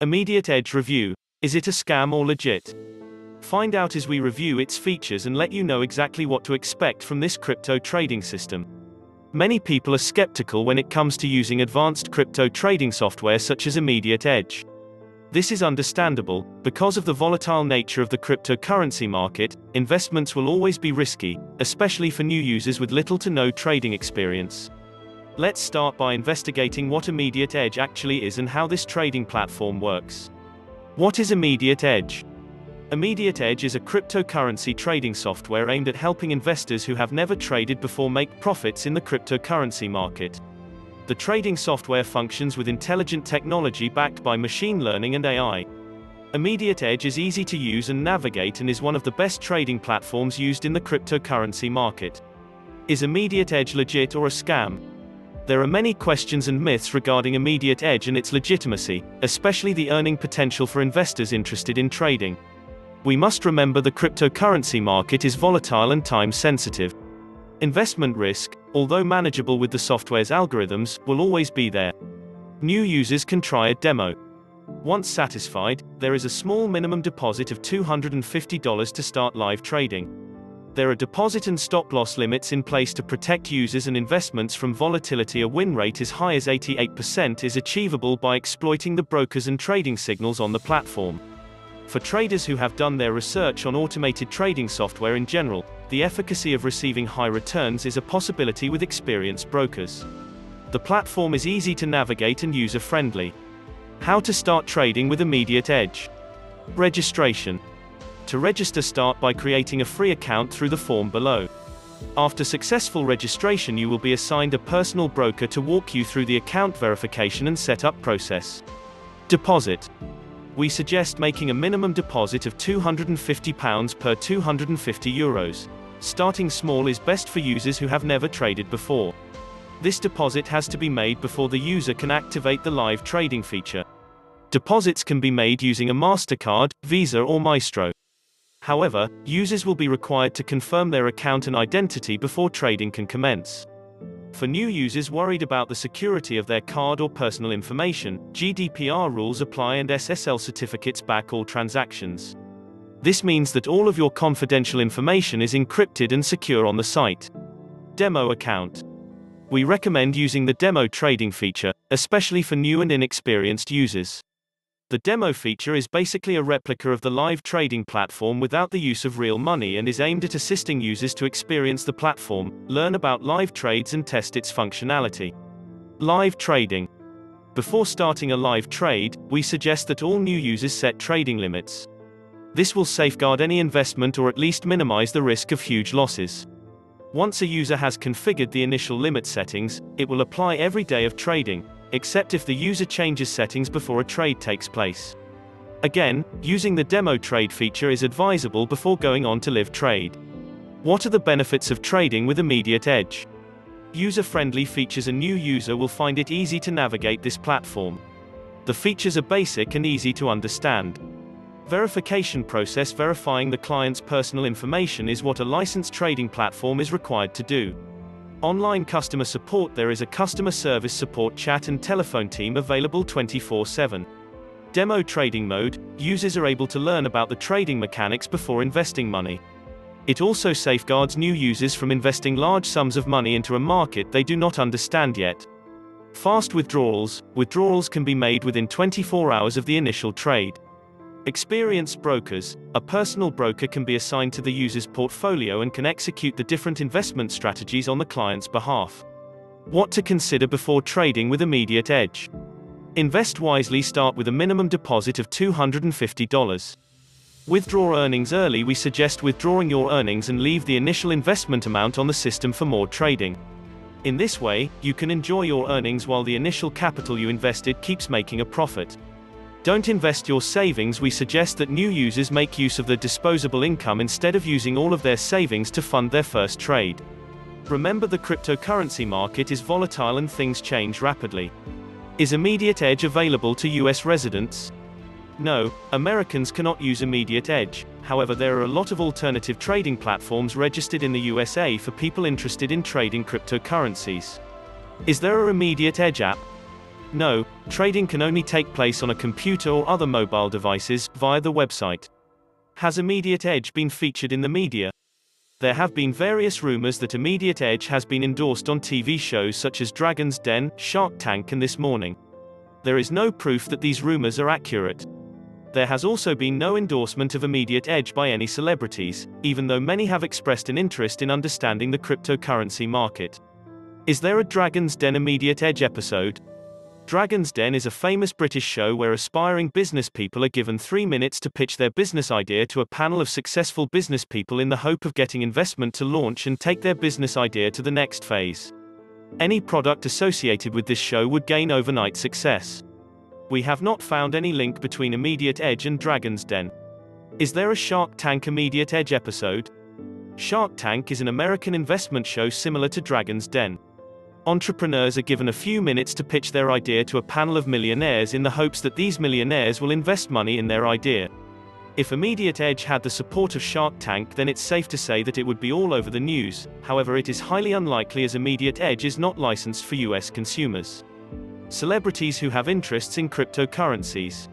Immediate Edge Review. Is it a scam or legit? Find out as we review its features and let you know exactly what to expect from this crypto trading system. Many people are skeptical when it comes to using advanced crypto trading software such as Immediate Edge. This is understandable, because of the volatile nature of the cryptocurrency market, investments will always be risky, especially for new users with little to no trading experience. Let's start by investigating what Immediate Edge actually is and how this trading platform works. What is Immediate Edge? Immediate Edge is a cryptocurrency trading software aimed at helping investors who have never traded before make profits in the cryptocurrency market. The trading software functions with intelligent technology backed by machine learning and AI. Immediate Edge is easy to use and navigate and is one of the best trading platforms used in the cryptocurrency market. Is Immediate Edge legit or a scam? There are many questions and myths regarding Immediate Edge and its legitimacy, especially the earning potential for investors interested in trading. We must remember the cryptocurrency market is volatile and time sensitive. Investment risk, although manageable with the software's algorithms, will always be there. New users can try a demo. Once satisfied, there is a small minimum deposit of $250 to start live trading. There are deposit and stop loss limits in place to protect users and investments from volatility. A win rate as high as 88% is achievable by exploiting the brokers and trading signals on the platform. For traders who have done their research on automated trading software in general, the efficacy of receiving high returns is a possibility with experienced brokers. The platform is easy to navigate and user friendly. How to start trading with Immediate Edge. Registration. To register start by creating a free account through the form below. After successful registration you will be assigned a personal broker to walk you through the account verification and setup process. Deposit. We suggest making a minimum deposit of £250 per 250 euros. Starting small is best for users who have never traded before. This deposit has to be made before the user can activate the live trading feature. Deposits can be made using a MasterCard, Visa or Maestro. However, users will be required to confirm their account and identity before trading can commence. For new users worried about the security of their card or personal information, GDPR rules apply and SSL certificates back all transactions. This means that all of your confidential information is encrypted and secure on the site. Demo account. We recommend using the demo trading feature, especially for new and inexperienced users. The demo feature is basically a replica of the live trading platform without the use of real money and is aimed at assisting users to experience the platform, learn about live trades and test its functionality. Live trading. Before starting a live trade, we suggest that all new users set trading limits. This will safeguard any investment or at least minimize the risk of huge losses. Once a user has configured the initial limit settings, it will apply every day of trading, except if the user changes settings before a trade takes place. Again, using the demo trade feature is advisable before going on to live trade. What are the benefits of trading with Immediate Edge? User-friendly features a new user will find it easy to navigate this platform. The features are basic and easy to understand. Verification process verifying the client's personal information is what a licensed trading platform is required to do. Online customer support There is a customer service support chat and telephone team available 24-7. Demo trading mode, users are able to learn about the trading mechanics before investing money. It also safeguards new users from investing large sums of money into a market they do not understand yet. Fast withdrawals, withdrawals can be made within 24 hours of the initial trade. Experienced brokers, a personal broker can be assigned to the user's portfolio and can execute the different investment strategies on the client's behalf. What to consider before trading with Immediate Edge. Invest wisely start with a minimum deposit of $250. Withdraw earnings early We suggest withdrawing your earnings and leave the initial investment amount on the system for more trading. In this way, you can enjoy your earnings while the initial capital you invested keeps making a profit. Don't invest your savings we suggest that new users make use of the disposable income instead of using all of their savings to fund their first trade. Remember the cryptocurrency market is volatile and things change rapidly. Is Immediate Edge available to US residents? No, Americans cannot use Immediate Edge, however there are a lot of alternative trading platforms registered in the USA for people interested in trading cryptocurrencies. Is there a Immediate Edge app? No, trading can only take place on a computer or other mobile devices, via the website. Has Immediate Edge been featured in the media? There have been various rumors that Immediate Edge has been endorsed on TV shows such as Dragon's Den, Shark Tank and This Morning. There is no proof that these rumors are accurate. There has also been no endorsement of Immediate Edge by any celebrities, even though many have expressed an interest in understanding the cryptocurrency market. Is there a Dragon's Den Immediate Edge episode? Dragon's Den is a famous British show where aspiring business people are given three minutes to pitch their business idea to a panel of successful business people in the hope of getting investment to launch and take their business idea to the next phase. Any product associated with this show would gain overnight success. We have not found any link between Immediate Edge and Dragon's Den. Is there a Shark Tank Immediate Edge episode? Shark Tank is an American investment show similar to Dragon's Den entrepreneurs are given a few minutes to pitch their idea to a panel of millionaires in the hopes that these millionaires will invest money in their idea. If Immediate Edge had the support of Shark Tank then it's safe to say that it would be all over the news, however it is highly unlikely as Immediate Edge is not licensed for US consumers. Celebrities who have interests in cryptocurrencies.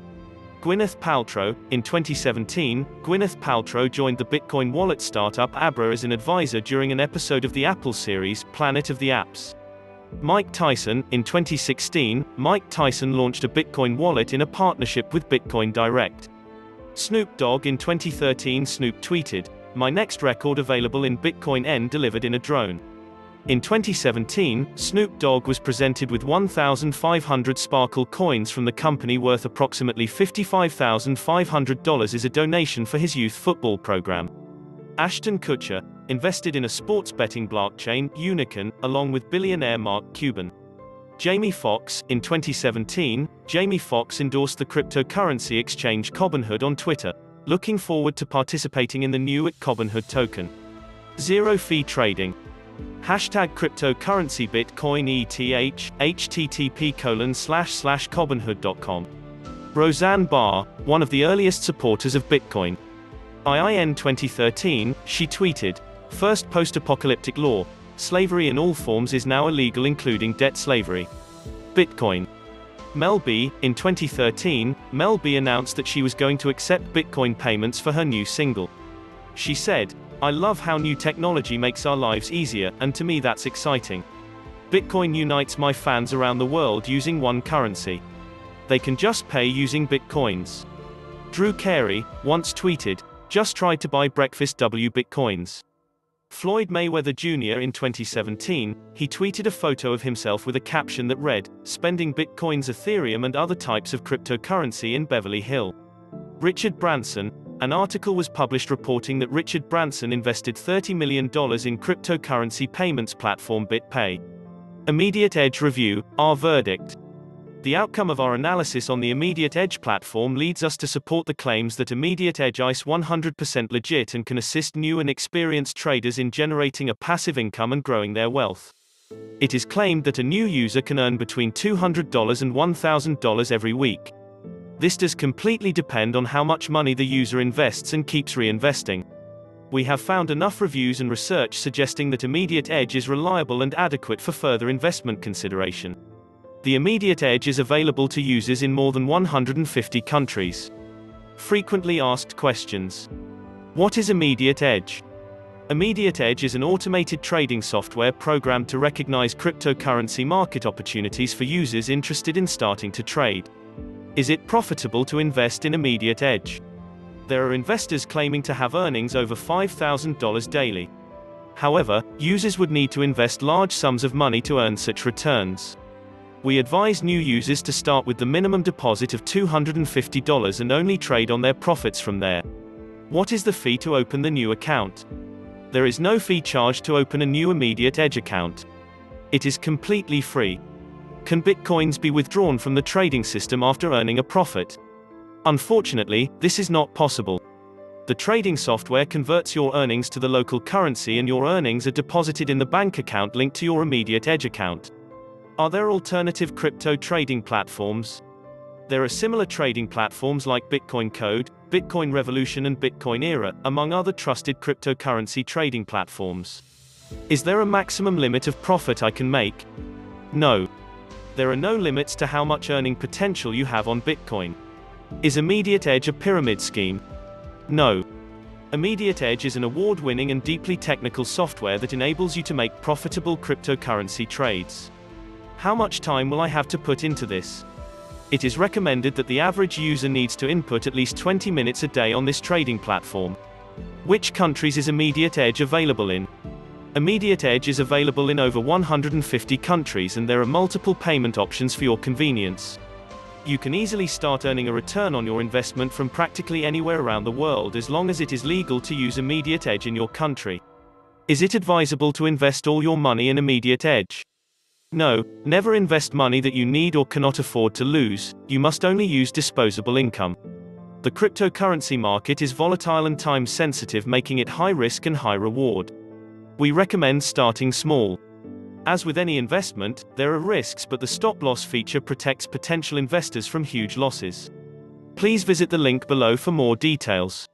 Gwyneth Paltrow, in 2017, Gwyneth Paltrow joined the Bitcoin wallet startup Abra as an advisor during an episode of the Apple series, Planet of the Apps. Mike Tyson, in 2016, Mike Tyson launched a Bitcoin wallet in a partnership with Bitcoin Direct. Snoop Dogg in 2013 Snoop tweeted, My next record available in Bitcoin N delivered in a drone. In 2017, Snoop Dogg was presented with 1,500 Sparkle coins from the company worth approximately $55,500 as a donation for his youth football program. Ashton Kutcher, invested in a sports betting blockchain, Unikrn, along with billionaire Mark Cuban. Jamie Foxx, in 2017, Jamie Foxx endorsed the cryptocurrency exchange Cobinhood on Twitter, looking forward to participating in the new Cobinhood token. Zero fee trading. Hashtag cryptocurrency Bitcoin ETH, http colon slash slash Cobinhood.com. Roseanne Barr, one of the earliest supporters of Bitcoin. IIN 2013, she tweeted, First post-apocalyptic law, slavery in all forms is now illegal including debt slavery. Bitcoin. Mel B, in 2013, Mel B announced that she was going to accept Bitcoin payments for her new single. She said, I love how new technology makes our lives easier, and to me that's exciting. Bitcoin unites my fans around the world using one currency. They can just pay using Bitcoins. Drew Carey, once tweeted, just tried to buy breakfast W Bitcoins. Floyd Mayweather Jr. in 2017, he tweeted a photo of himself with a caption that read, spending bitcoins Ethereum and other types of cryptocurrency in Beverly Hill. Richard Branson, an article was published reporting that Richard Branson invested $30 million in cryptocurrency payments platform BitPay. Immediate Edge Review, our verdict. The outcome of our analysis on the Immediate Edge platform leads us to support the claims that Immediate Edge is 100% legit and can assist new and experienced traders in generating a passive income and growing their wealth. It is claimed that a new user can earn between $200 and $1,000 every week. This does completely depend on how much money the user invests and keeps reinvesting. We have found enough reviews and research suggesting that Immediate Edge is reliable and adequate for further investment consideration. The Immediate Edge is available to users in more than 150 countries. Frequently asked questions. What is Immediate Edge? Immediate Edge is an automated trading software programmed to recognize cryptocurrency market opportunities for users interested in starting to trade. Is it profitable to invest in Immediate Edge? There are investors claiming to have earnings over $5,000 daily. However, users would need to invest large sums of money to earn such returns. We advise new users to start with the minimum deposit of $250 and only trade on their profits from there. What is the fee to open the new account? There is no fee charged to open a new Immediate Edge account. It is completely free. Can bitcoins be withdrawn from the trading system after earning a profit? Unfortunately, this is not possible. The trading software converts your earnings to the local currency and your earnings are deposited in the bank account linked to your Immediate Edge account. Are there alternative crypto trading platforms? There are similar trading platforms like Bitcoin Code, Bitcoin Revolution and Bitcoin Era, among other trusted cryptocurrency trading platforms. Is there a maximum limit of profit I can make? No. there are no limits to how much earning potential you have on Bitcoin. Is Immediate Edge a pyramid scheme? No. Immediate Edge is an award winning and deeply technical software that enables you to make profitable cryptocurrency trades. How much time will I have to put into this? It is recommended that the average user needs to input at least 20 minutes a day on this trading platform. Which countries is Immediate Edge available in? Immediate Edge is available in over 150 countries and there are multiple payment options for your convenience. You can easily start earning a return on your investment from practically anywhere around the world as long as it is legal to use Immediate Edge in your country. Is it advisable to invest all your money in Immediate Edge? No, never invest money that you need or cannot afford to lose, you must only use disposable income. The cryptocurrency market is volatile and time sensitive, making it high risk and high reward. We recommend starting small. As with any investment, there are risks but the stop loss feature protects potential investors from huge losses. Please visit the link below for more details.